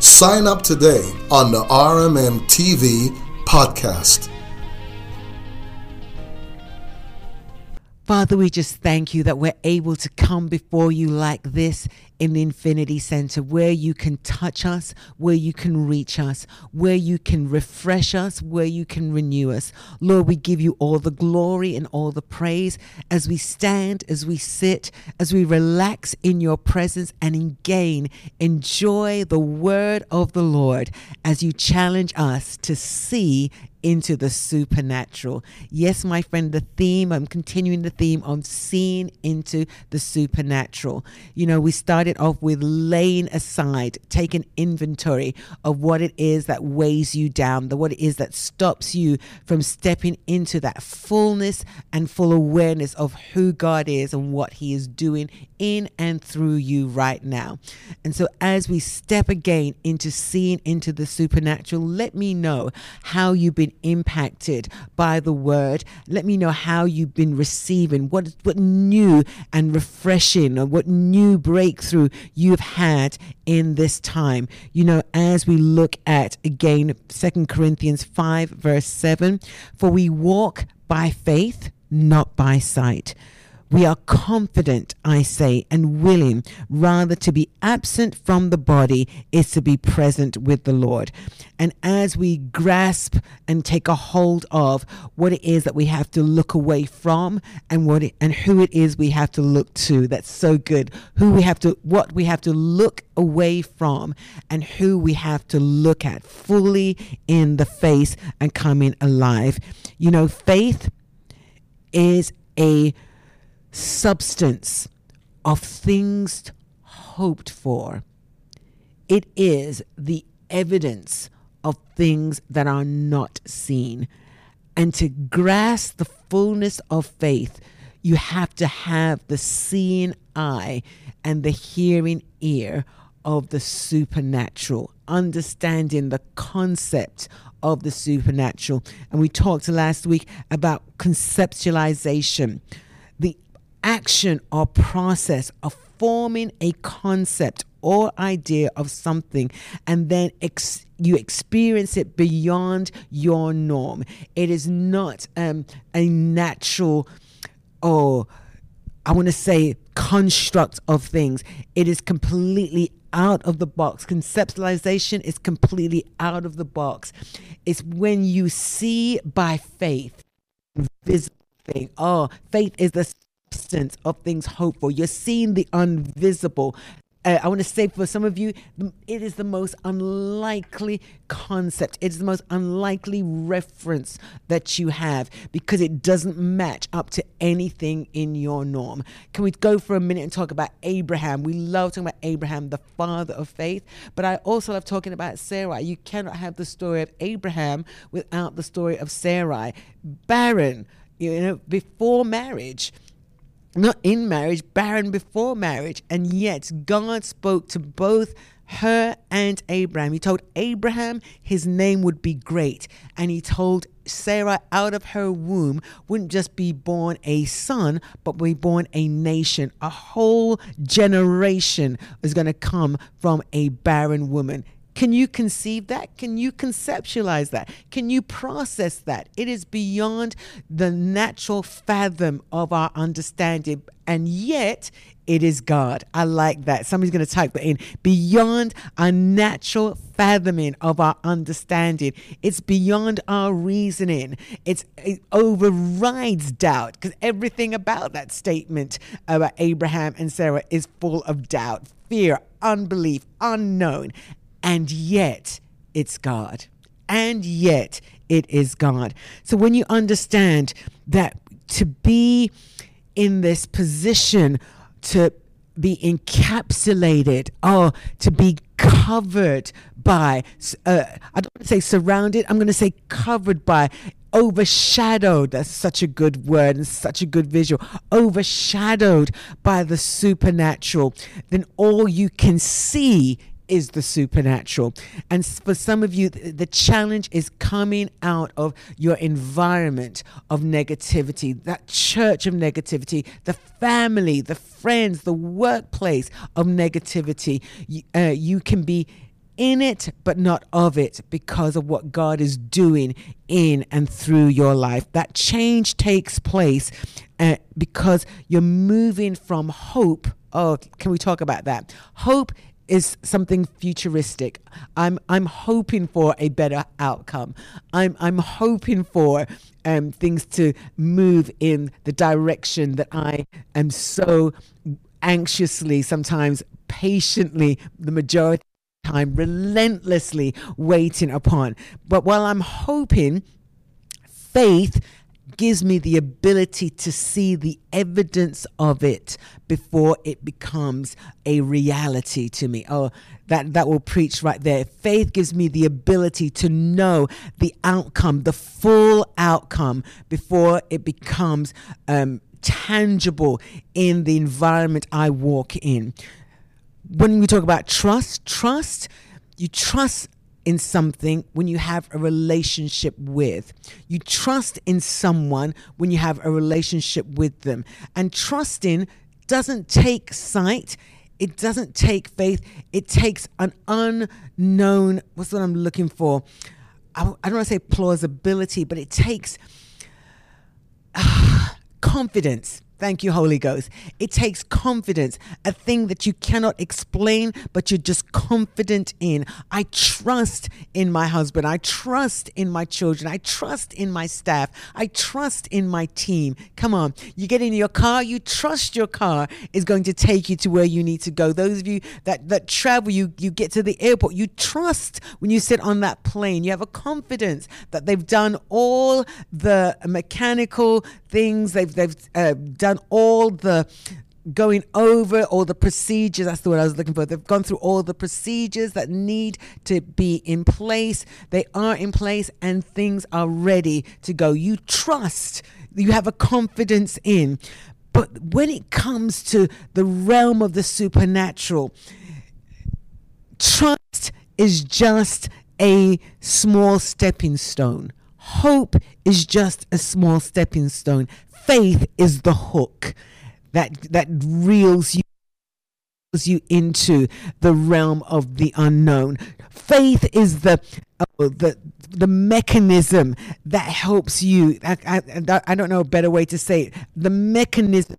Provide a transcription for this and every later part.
Sign up today on the RMM TV podcast. Father, we just thank you that we're able to come before you like this in the Infinity Center where you can touch us, where you can reach us, where you can refresh us, where you can renew us. Lord, we give you all the glory and all the praise as we stand, as we sit, as we relax in your presence and again enjoy the word of the Lord as you challenge us to see into the supernatural. Yes, my friend, the theme, I'm continuing the theme of seeing into the supernatural. You know, we started off with laying aside, taking inventory of what it is that weighs you down, the what it is that stops you from stepping into that fullness and full awareness of who God is and what He is doing in and through you right now. And so as we step again into seeing into the supernatural, let me know how you've been impacted by the word. Let me know how you've been receiving what what new and refreshing or what new breakthrough you've had in this time. You know, as we look at again Second Corinthians 5 verse 7, for we walk by faith, not by sight. We are confident, I say, and willing rather to be absent from the body is to be present with the Lord. And as we grasp and take a hold of what it is that we have to look away from and what it, and who it is we have to look to, that's so good. Who we have to, what we have to look away from, and who we have to look at fully in the face and coming alive. You know, faith is a substance of things hoped for. It is the evidence of things that are not seen. And to grasp the fullness of faith, you have to have the seeing eye and the hearing ear of the supernatural, understanding the concept of the supernatural. And we talked last week about conceptualization action or process of forming a concept or idea of something and then ex- you experience it beyond your norm. It is not um, a natural or I want to say construct of things. It is completely out of the box. Conceptualization is completely out of the box. It's when you see by faith, visible thing. Oh, faith is the substance of things hoped for. You're seeing the invisible. Uh, I want to say for some of you, it is the most unlikely concept. It's the most unlikely reference that you have because it doesn't match up to anything in your norm. Can we go for a minute and talk about Abraham? We love talking about Abraham, the father of faith, but I also love talking about Sarai. You cannot have the story of Abraham without the story of Sarai. Barren, you know, before marriage not in marriage, barren before marriage. And yet God spoke to both her and Abraham. He told Abraham his name would be great. And he told Sarah out of her womb wouldn't just be born a son, but be born a nation. A whole generation is going to come from a barren woman. Can you conceive that? Can you conceptualize that? Can you process that? It is beyond the natural fathom of our understanding, and yet it is God. I like that. Somebody's going to type that in. Beyond our natural fathoming of our understanding, it's beyond our reasoning. It's, it overrides doubt because everything about that statement about Abraham and Sarah is full of doubt, fear, unbelief, unknown. And yet, it's God. And yet, it is God. So when you understand that to be in this position, to be encapsulated, or to be covered by, uh, I don't want to say surrounded, I'm going to say covered by, overshadowed. That's such a good word and such a good visual. Overshadowed by the supernatural, then all you can see is the supernatural. And for some of you, the challenge is coming out of your environment of negativity, that church of negativity, the family, the friends, the workplace of negativity. Uh, you can be in it, but not of it because of what God is doing in and through your life. That change takes place uh, because you're moving from hope. Oh, can we talk about that? Hope is something futuristic. I'm I'm hoping for a better outcome. I'm I'm hoping for um, things to move in the direction that I am so anxiously, sometimes patiently, the majority of the time, relentlessly waiting upon. But while I'm hoping, faith gives me the ability to see the evidence of it before it becomes a reality to me. Oh, that, that will preach right there. Faith gives me the ability to know the outcome, the full outcome, before it becomes um, tangible in the environment I walk in. When we talk about trust, trust, you trust in something when you have a relationship with. You trust in someone when you have a relationship with them. And trusting doesn't take sight, it doesn't take faith, it takes an unknown, what's what I'm looking for? I, I don't want to say plausibility, but it takes uh, confidence Thank you, Holy Ghost. It takes confidence, a thing that you cannot explain, but you're just confident in. I trust in my husband. I trust in my children. I trust in my staff. I trust in my team. Come on. You get in your car, you trust your car is going to take you to where you need to go. Those of you that, that travel, you, you get to the airport, you trust when you sit on that plane. You have a confidence that they've done all the mechanical things, they've, they've uh, done done all the going over all the procedures. That's the word I was looking for. They've gone through all the procedures that need to be in place. They are in place and things are ready to go. You trust, you have a confidence in. But when it comes to the realm of the supernatural, trust is just a small stepping stone. Hope is just a small stepping stone faith is the hook that that reels you you into the realm of the unknown. Faith is the uh, the the mechanism that helps you. I, I, I don't know a better way to say it. The mechanism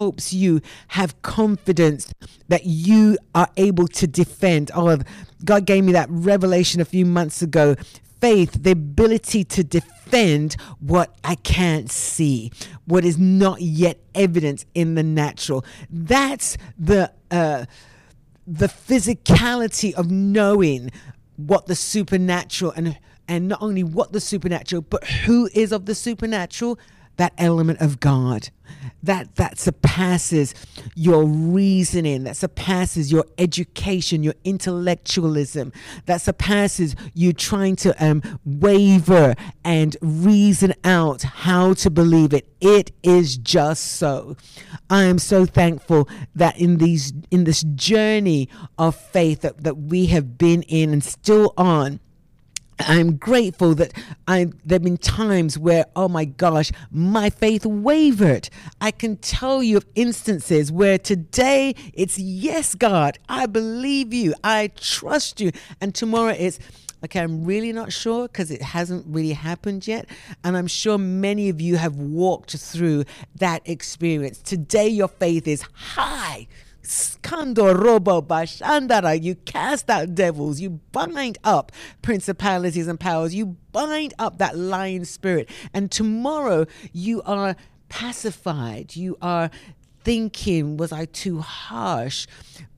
helps you have confidence that you are able to defend. Oh, God gave me that revelation a few months ago faith the ability to defend what I can't see, what is not yet evident in the natural. That's the uh, the physicality of knowing what the supernatural and and not only what the supernatural, but who is of the supernatural that element of God that that surpasses your reasoning that surpasses your education your intellectualism that surpasses you trying to um, waver and reason out how to believe it. It is just so. I am so thankful that in these in this journey of faith that, that we have been in and still on I'm grateful that I there've been times where oh my gosh my faith wavered. I can tell you of instances where today it's yes God I believe you I trust you and tomorrow it's okay I'm really not sure because it hasn't really happened yet and I'm sure many of you have walked through that experience. Today your faith is high bashandara. You cast out devils. You bind up principalities and powers. You bind up that lying spirit. And tomorrow you are pacified. You are thinking, was I too harsh?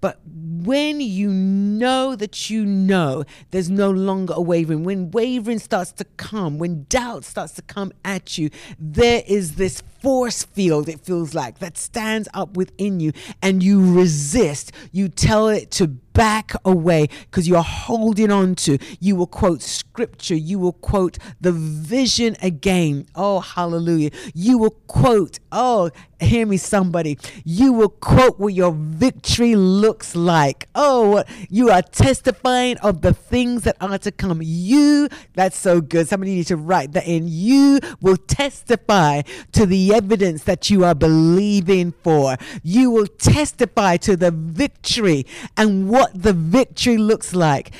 But when you know that you know, there's no longer a wavering. When wavering starts to come, when doubt starts to come at you, there is this force field, it feels like, that stands up within you and you resist. You tell it to back away because you're holding on to. You will quote scripture. You will quote the vision again. Oh, hallelujah. You will quote, oh, hear me, somebody. You will quote what your victory looks like. Oh, you are testifying of the things that are to come. You, that's so good. Somebody need to write that in. You will testify to the evidence that you are believing for. You will testify to the victory and what the victory looks like.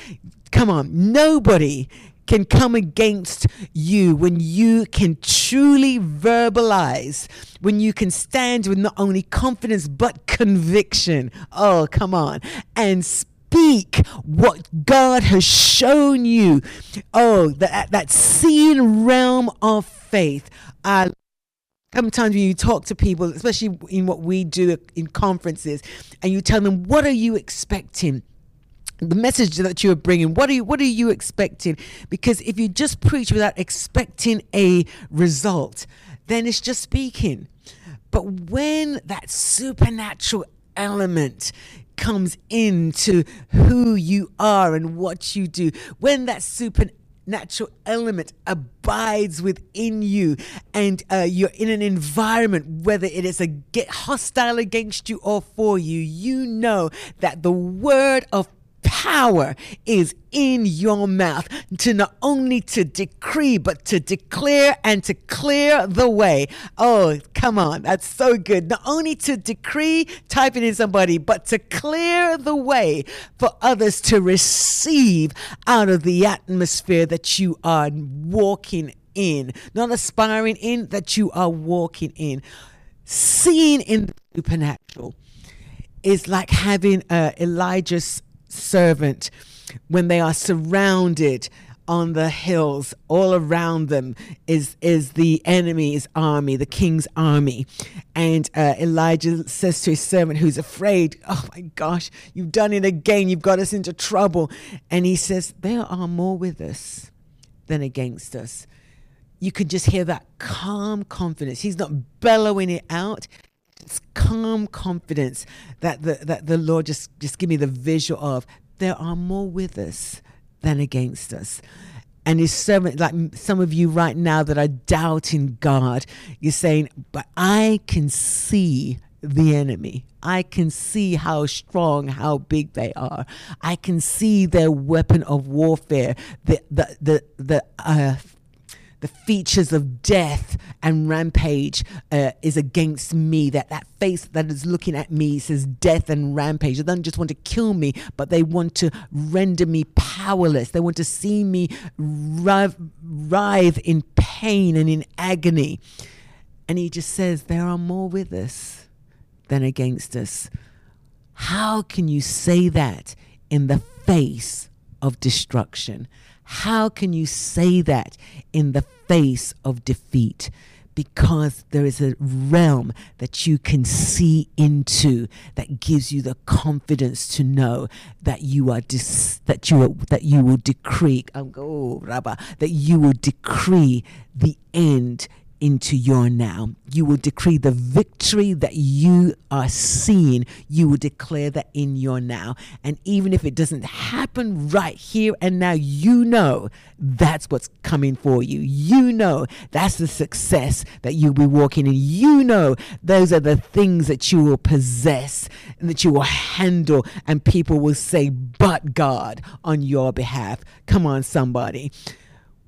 Come on, nobody can come against you when you can truly verbalize, when you can stand with not only confidence but conviction. Oh, come on. And speak what God has shown you. Oh, that, that seen realm of faith. I Sometimes when you talk to people, especially in what we do in conferences, and you tell them, What are you expecting? the message that you're bringing what are you what are you expecting because if you just preach without expecting a result then it's just speaking but when that supernatural element comes into who you are and what you do when that supernatural element abides within you and uh, you're in an environment whether it is a get hostile against you or for you you know that the word of power is in your mouth to not only to decree but to declare and to clear the way. Oh come on. That's so good. Not only to decree type it in somebody but to clear the way for others to receive out of the atmosphere that you are walking in. Not aspiring in that you are walking in. Seeing in the supernatural is like having uh, Elijah's servant when they are surrounded on the hills. All around them is is the enemy's army the king's army. And uh, elijah says to his servant who's afraid oh my gosh you've done it again. You've got us into trouble. And he says there are more with us than against us. You could just hear that calm confidence. He's not bellowing it out calm confidence that the that the lord just just give me the visual of there are more with us than against us. And his servant, like some of you right now that are doubting God, you're saying, but I can see the enemy. I can see how strong, how big they are. I can see their weapon of warfare, the the the the uh, the features of death and rampage uh, is against me. That that face that is looking at me says death and rampage. They don't just want to kill me, but they want to render me powerless. They want to see me writhe, writhe in pain and in agony. And he just says, There are more with us than against us. How can you say that in the face of destruction? How can you say that in the face of defeat? Because there is a realm that you can see into that gives you the confidence to know that you are dis- that you are, that you will decree I'm go, oh, that you will decree the end into your now. You will decree the victory that you are seeing. You will declare that in your now. And even if it doesn't happen right here and now, you know that's what's coming for you. You know that's the success that you'll be walking in. You know those are the things that you will possess and that you will handle, and people will say, but God on your behalf. Come on, somebody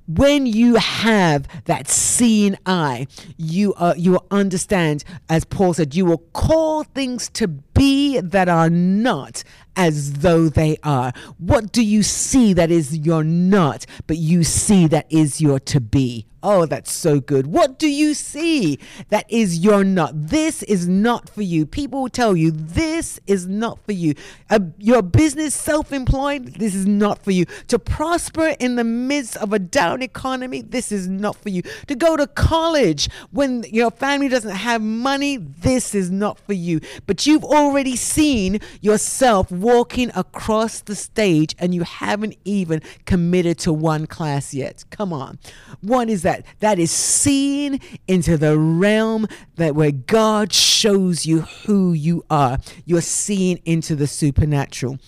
when you have that seeing eye, you are you will understand, as Paul said, you will call things to be that are not as though they are. What do you see that is your not, but you see that is your to be? Oh, that's so good. What do you see that is your not? This is not for you. People will tell you this is not for you. Uh, your business, self employed, this is not for you. To prosper in the midst of a down economy, this is not for you. To go to college when your family doesn't have money, this is not for you. But you've already seen yourself walking across the stage and you haven't even committed to one class yet. Come on. One is that that is seen into the realm that where God shows you who you are. You're seeing into the supernatural.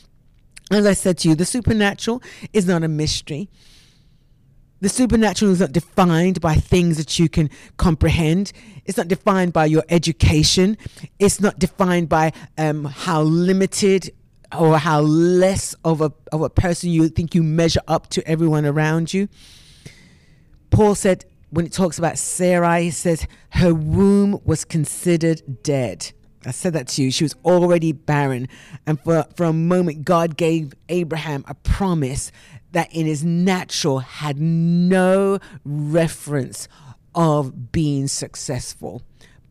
As I said to you, the supernatural is not a mystery. The supernatural is not defined by things that you can comprehend. It's not defined by your education. It's not defined by um, how limited or how less of a, of a person you think you measure up to everyone around you. Paul said, when it talks about Sarah, he says, her womb was considered dead. I said that to you. She was already barren. And for, for a moment, God gave Abraham a promise that in his natural had no reference of being successful.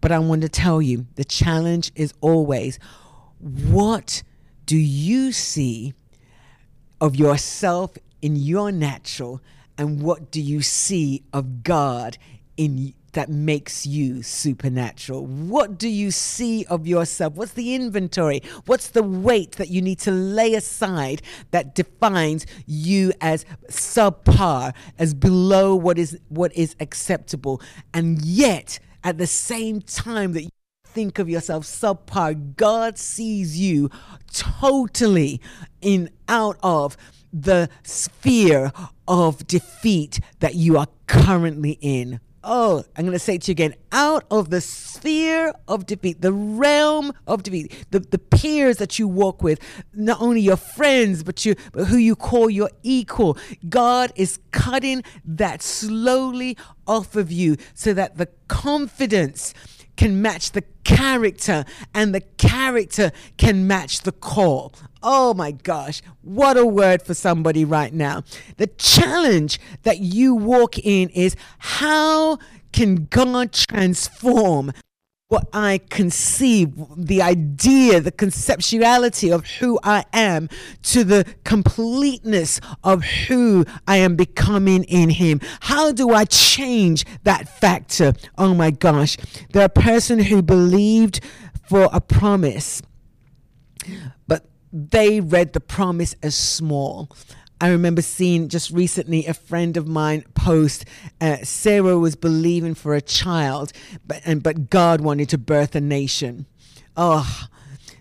But I want to tell you the challenge is always what do you see of yourself in your natural, and what do you see of God in that makes you supernatural? What do you see of yourself? What's the inventory? What's the weight that you need to lay aside that defines you as subpar, as below what is what is acceptable? And yet, at the same time that you think of yourself subpar, God sees you totally in out of the sphere of defeat that you are currently in. Oh, I'm going to say it to you again out of the sphere of defeat, the realm of defeat, the, the peers that you walk with, not only your friends, but, you, but who you call your equal. God is cutting that slowly off of you so that the confidence can match the character and the character can match the call. Oh my gosh, what a word for somebody right now. The challenge that you walk in is how can God transform what I conceive, the idea, the conceptuality of who I am, to the completeness of who I am becoming in Him. How do I change that factor? Oh my gosh. The person who believed for a promise, but they read the promise as small. I remember seeing just recently a friend of mine post uh, Sarah was believing for a child, but, and, but God wanted to birth a nation. Oh,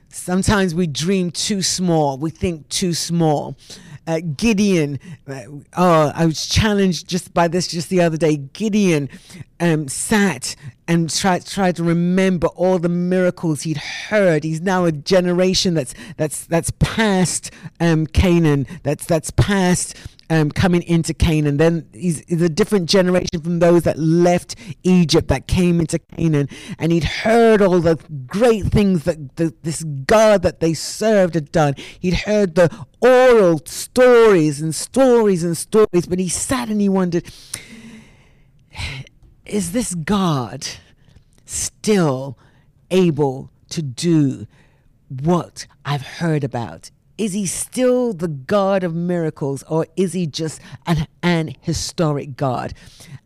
sometimes we dream too small, we think too small. Uh, Gideon, uh, oh, I was challenged just by this just the other day. Gideon um, sat and tried tried to remember all the miracles he'd heard. He's now a generation that's that's that's past um, Canaan. That's that's past um, coming into Canaan. Then he's, he's, a different generation from those that left Egypt that came into Canaan, and he'd heard all the great things that the, this God that they served had done. He'd heard the oral stories and stories and stories, but he sat and he wondered is this God still able to do what I've heard about? Is he still the God of miracles or is he just an, an historic God?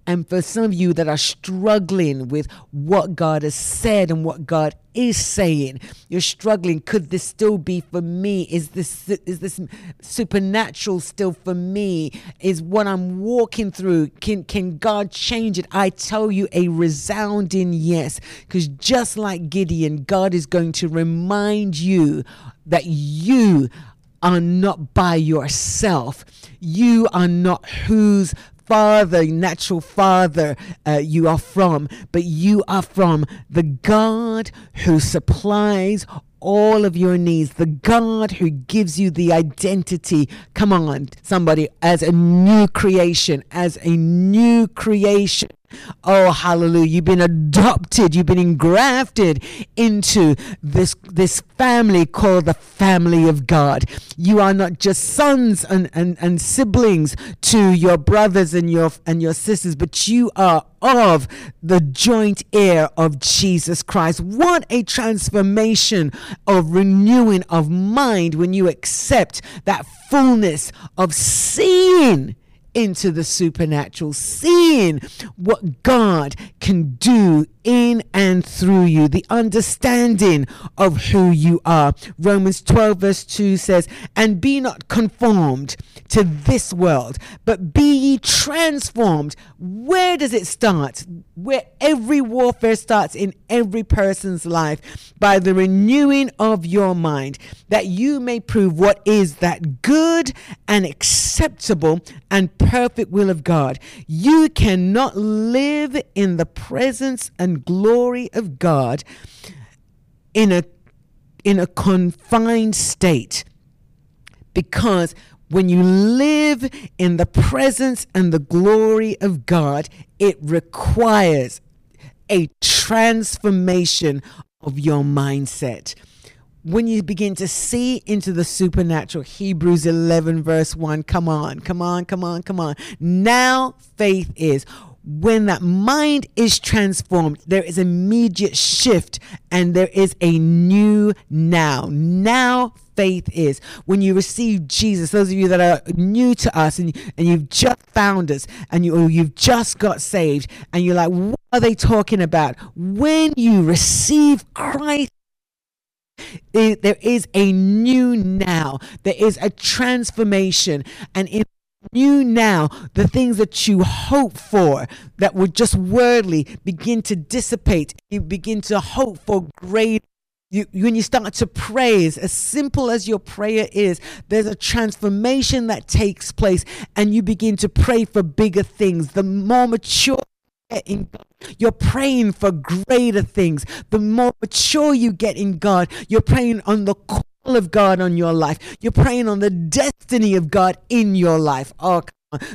And for some of you that are struggling with what God has said and what God is saying, you're struggling. Could this still be for me? Is this is this supernatural still for me? Is what I'm walking through? Can can God change it? I tell you a resounding yes. Because just like Gideon, God is going to remind you that you are not by yourself. You are not whose father, natural father uh, you are from, but you are from the God who supplies all of your needs, the God who gives you the identity. Come on, somebody, as a new creation, as a new creation. Oh, hallelujah. You've been adopted. You've been engrafted into this, this family called the family of God. You are not just sons and, and, and siblings to your brothers and your, and your sisters, but you are of the joint heir of Jesus Christ. What a transformation of renewing of mind when you accept that fullness of seeing into the supernatural, seeing what God can do in and through you, the understanding of who you are. Romans 12, verse 2 says, And be not conformed to this world, but be ye transformed. Where does it start? Where every warfare starts in every person's life by the renewing of your mind, that you may prove what is that good and acceptable and perfect will of God. You cannot live in the presence and glory of God in a in a confined state because when you live in the presence and the glory of God, it requires a transformation of your mindset. When you begin to see into the supernatural, Hebrews 11, verse 1, come on, come on, come on, come on. Now faith is when that mind is transformed, there is immediate shift and there is a new now. Now faith is. When you receive Jesus, those of you that are new to us and, and you've just found us and you, you've just got saved and you're like, what are they talking about? When you receive Christ, there is a new now. There is a transformation. And in you now, the things that you hope for that were just worldly begin to dissipate. You begin to hope for great. You, when you start to praise, as simple as your prayer is, there's a transformation that takes place, and you begin to pray for bigger things. The more mature in God, you're praying for greater things. The more mature you get in God, you're praying on the of God on your life. You're praying on the destiny of God in your life. Oh,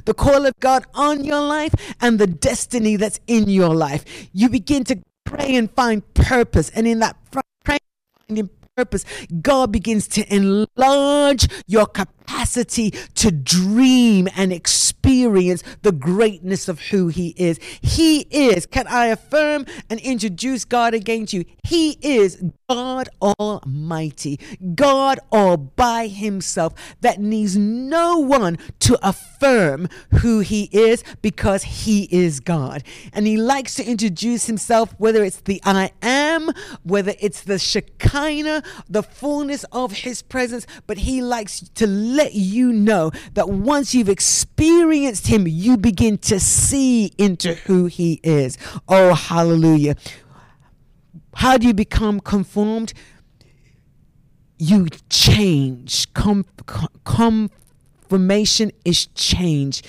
the call of God on your life and the destiny that's in your life. You begin to pray and find purpose. And in that praying, finding purpose, God begins to enlarge your capacity to dream and experience the greatness of who He is. He is, can I affirm and introduce God again to you? He is God Almighty, God all by Himself that needs no one to affirm who He is because He is God. And He likes to introduce Himself, whether it's the I am, whether it's the Shekinah, the fullness of His presence, but He likes to let you know that once you've experienced Him, you begin to see into who He is. Oh, hallelujah. How do you become conformed? You change. Com- confirmation is change.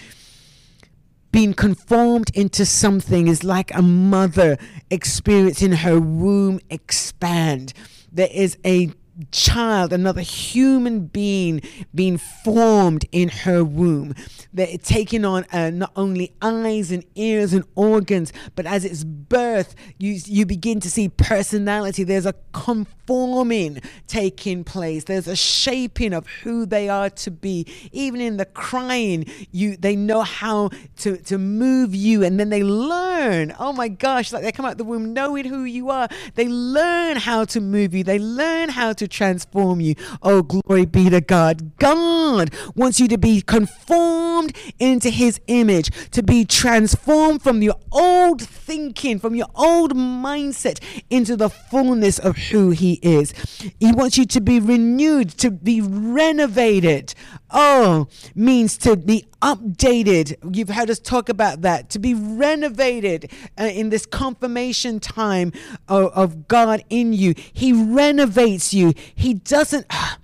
Being conformed into something is like a mother experiencing her womb expand. There is a child, another human being being formed in her womb. They're taking on uh, not only eyes and ears and organs, but as its birth, you, you begin to see personality. There's a conforming taking place. There's a shaping of who they are to be. Even in the crying, you they know how to, to move you and then they learn. Oh my gosh, like they come out the womb knowing who you are. They learn how to move you. They learn how to transform you. Oh, glory be to God. God wants you to be conformed into his image, to be transformed from your old thinking, from your old mindset into the fullness of who he is. He wants you to be renewed, to be renovated. Oh, means to be updated. You've heard us talk about that. To be renovated uh, in this confirmation time of, of, God in you. He renovates you. He doesn't uh,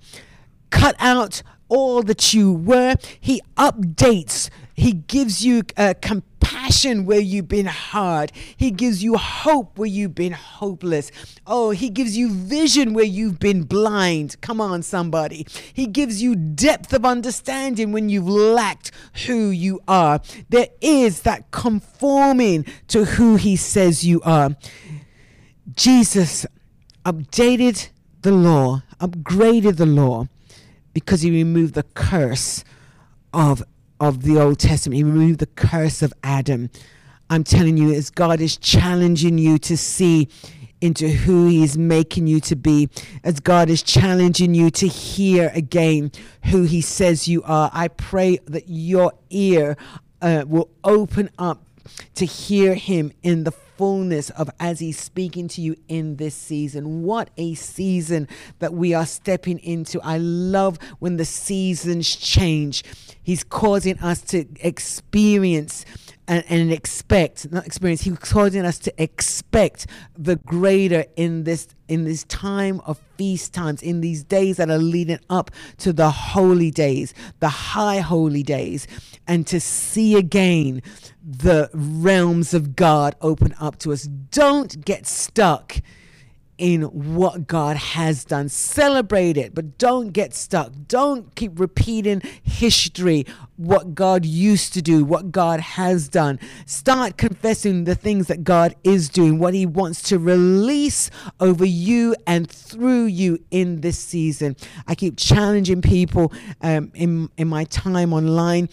cut out all that you were, He updates. He gives you uh, compassion where you've been hard. He gives you hope where you've been hopeless. Oh, He gives you vision where you've been blind. Come on, somebody. He gives you depth of understanding when you've lacked who you are. There is that conforming to who He says you are. Jesus updated the law, upgraded the law because he removed the curse of of the Old Testament. He removed the curse of Adam. I'm telling you, as God is challenging you to see into who He is making you to be, as God is challenging you to hear again who He says you are, I pray that your ear uh, will open up to hear him in the fullness of as he's speaking to you in this season. What a season that we are stepping into. I love when the seasons change. He's causing us to experience and, and expect not experience he's causing us to expect the greater in this in this time of feast times in these days that are leading up to the holy days the high holy days and to see again the realms of god open up to us. Don't get stuck in what God has done. Celebrate it, but don't get stuck. Don't keep repeating history, what God used to do, what God has done. Start confessing the things that God is doing, what He wants to release over you and through you in this season. I keep challenging people um, in, in my time online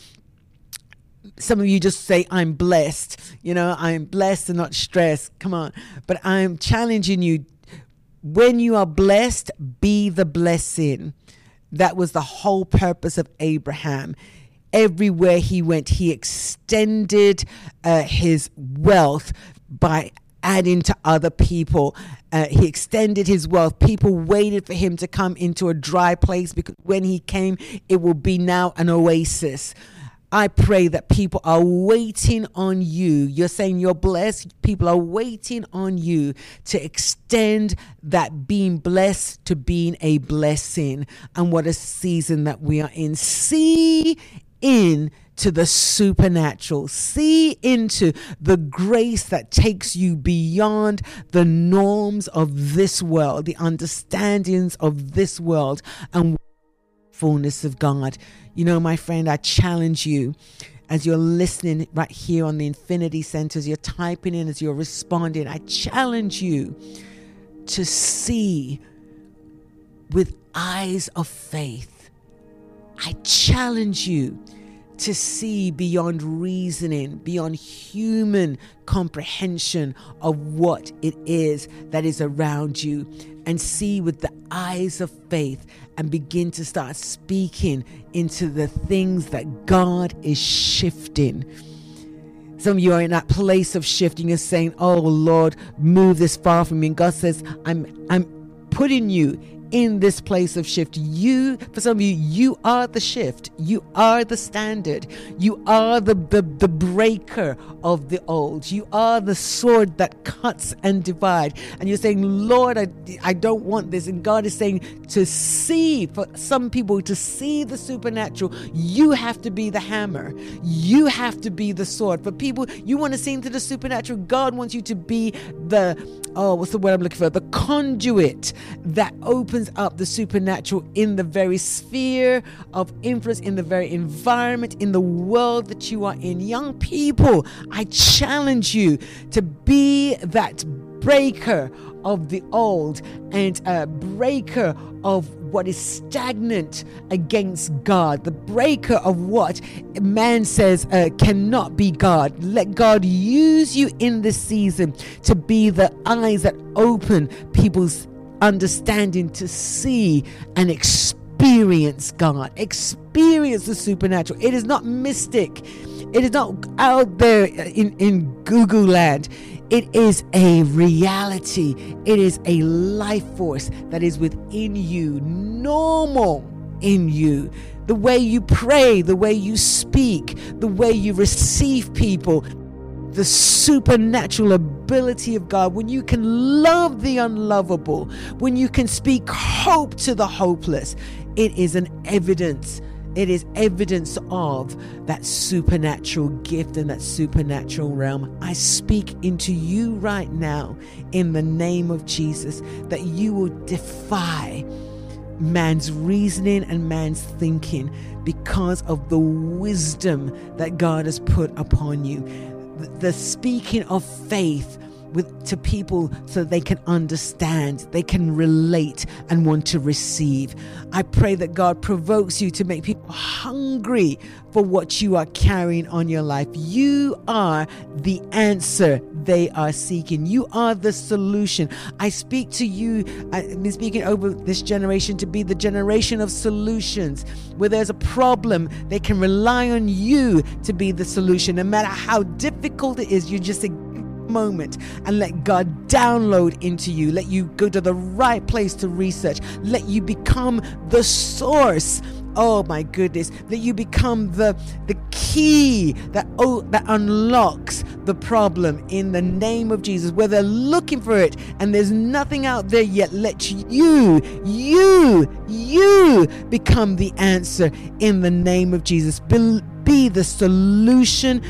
some of you just say i'm blessed you know i'm blessed and not stressed come on but i'm challenging you when you are blessed, be the blessing. That was the whole purpose of Abraham. Everywhere he went, he extended uh, his wealth by adding to other people. Uh, he extended his wealth. People waited for him to come into a dry place because when he came, it will be now an oasis. I pray that people are waiting on you. You're saying you're blessed. People are waiting on you to extend that being blessed to being a blessing. And what a season that we are in. See in to the supernatural. See into the grace that takes you beyond the norms of this world, the understandings of this world, and fullness of God. You know, my friend, I challenge you as you're listening right here on the Infinity Center, as you're typing in, as you're responding, I challenge you to see with eyes of faith. I challenge you to see beyond reasoning, beyond human comprehension of what it is that is around you, and see with the eyes of faith and begin to start speaking into the things that God is shifting. Some of you are in that place of shifting. You're saying, "Oh Lord, move this far from me." And God says, "I'm, I'm putting you in this place of shift. You, for some of you, you are the shift. You are the standard. You are the, the, the breaker of the old. You are the sword that cuts and divide. And you're saying, Lord, I, I don't want this. And God is saying to see, for some people, to see the supernatural, you have to be the hammer. You have to be the sword. For people, you want to see into the supernatural, God wants you to be the, oh, what's the word I'm looking for? The conduit that opens opens up the supernatural in the very sphere of influence, in the very environment, in the world that you are in. Young people, I challenge you to be that breaker of the old and a breaker of what is stagnant against God, the breaker of what man says uh, cannot be God. Let God use you in this season to be the eyes that open people's understanding to see and experience God, experience the supernatural. It is not mystic, it is not out there in, in Google land. It is a reality. It is a life force that is within you, normal in you. The way you pray, the way you speak, the way you receive people, the supernatural ability of God, when you can love the unlovable, when you can speak hope to the hopeless, it is an evidence. It is evidence of that supernatural gift and that supernatural realm. I speak into you right now in the name of Jesus that you will defy man's reasoning and man's thinking because of the wisdom that God has put upon you the speaking of faith with to people so they can understand, they can relate and want to receive. I pray that God provokes you to make people hungry for what you are carrying on your life. You are the answer they are seeking. You are the solution. I speak to you, I've been speaking over this generation to be the generation of solutions. Where there's a problem, they can rely on you to be the solution. No matter how difficult it is, you just moment and let God download into you. Let you go to the right place to research. Let you become the source oh my goodness that you become the the key that oh that unlocks the problem in the name of Jesus where they're looking for it and there's nothing out there yet let you you you become the answer in the name of Jesus be, be the solution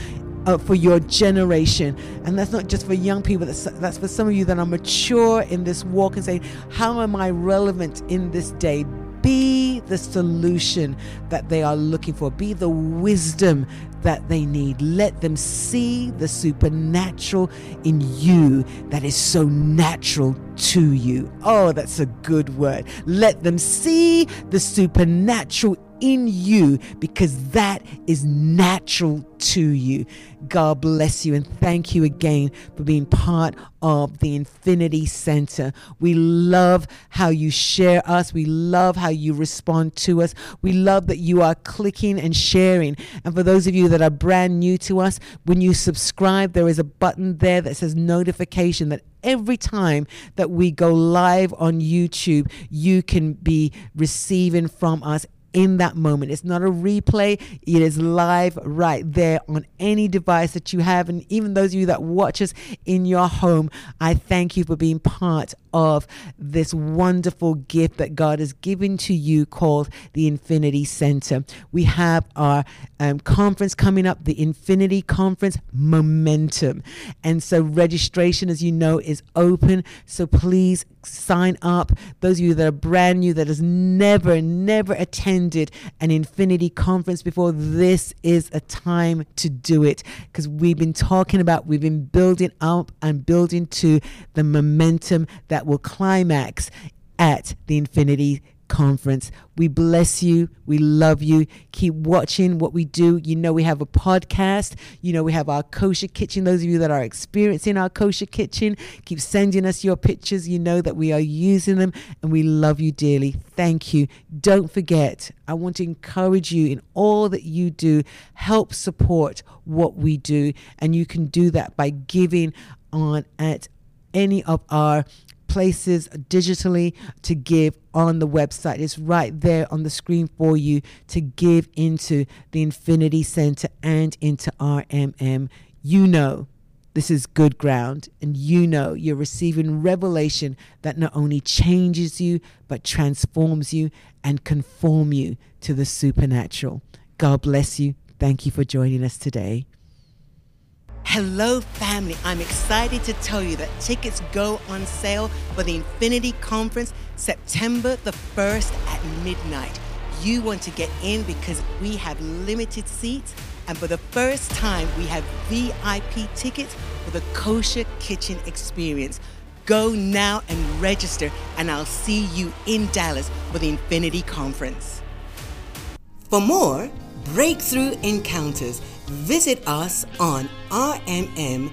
uh, for your generation. And that's not just for young people, that's, that's for some of you that are mature in this walk and saying, How am I relevant in this day? Be the solution that they are looking for. Be the wisdom that they need. Let them see the supernatural in you that is so natural to you. Oh, that's a good word. Let them see the supernatural in you because that is natural to you. God bless you and thank you again for being part of the Infinity Center. We love how you share us. We love how you respond to us. We love that you are clicking and sharing. And for those of you that are brand new to us, when you subscribe, there is a button there that says notification that every time that we go live on YouTube, you can be receiving from us in that moment. It's not a replay, it is live right there on any device that you have. And even those of you that watch us in your home, I thank you for being part of this wonderful gift that God has given to you called the Infinity Center. We have our um, conference coming up, the Infinity Conference Momentum. And so registration, as you know, is open. So please sign up. Those of you that are brand new, that has never, never attended an Infinity Conference before, this is a time to do it because we've been talking about, we've been building up and building to the momentum will climax at the Infinity conference. We bless you. We love you. Keep watching what we do. You know, we have a podcast. You know, we have our kosher kitchen. Those of you that are experiencing our kosher kitchen, keep sending us your pictures. You know that we are using them and we love you dearly. Thank you. Don't forget, I want to encourage you in all that you do, help support what we do. And you can do that by giving on at any of our places digitally to give on the website. It's right there on the screen for you to give into the Infinity Center and into RMM. You know this is good ground, and you know you're receiving revelation that not only changes you, but transforms you and conform you to the supernatural. God bless you. Thank you for joining us today. Hello, family. I'm excited to tell you that tickets go on sale for the Infinity Conference September the 1st at midnight. You want to get in because we have limited seats, and for the first time, we have VIP tickets for the Kosher Kitchen experience. Go now and register, and I'll see you in Dallas for the Infinity Conference. For more breakthrough encounters, visit us on rmm.live.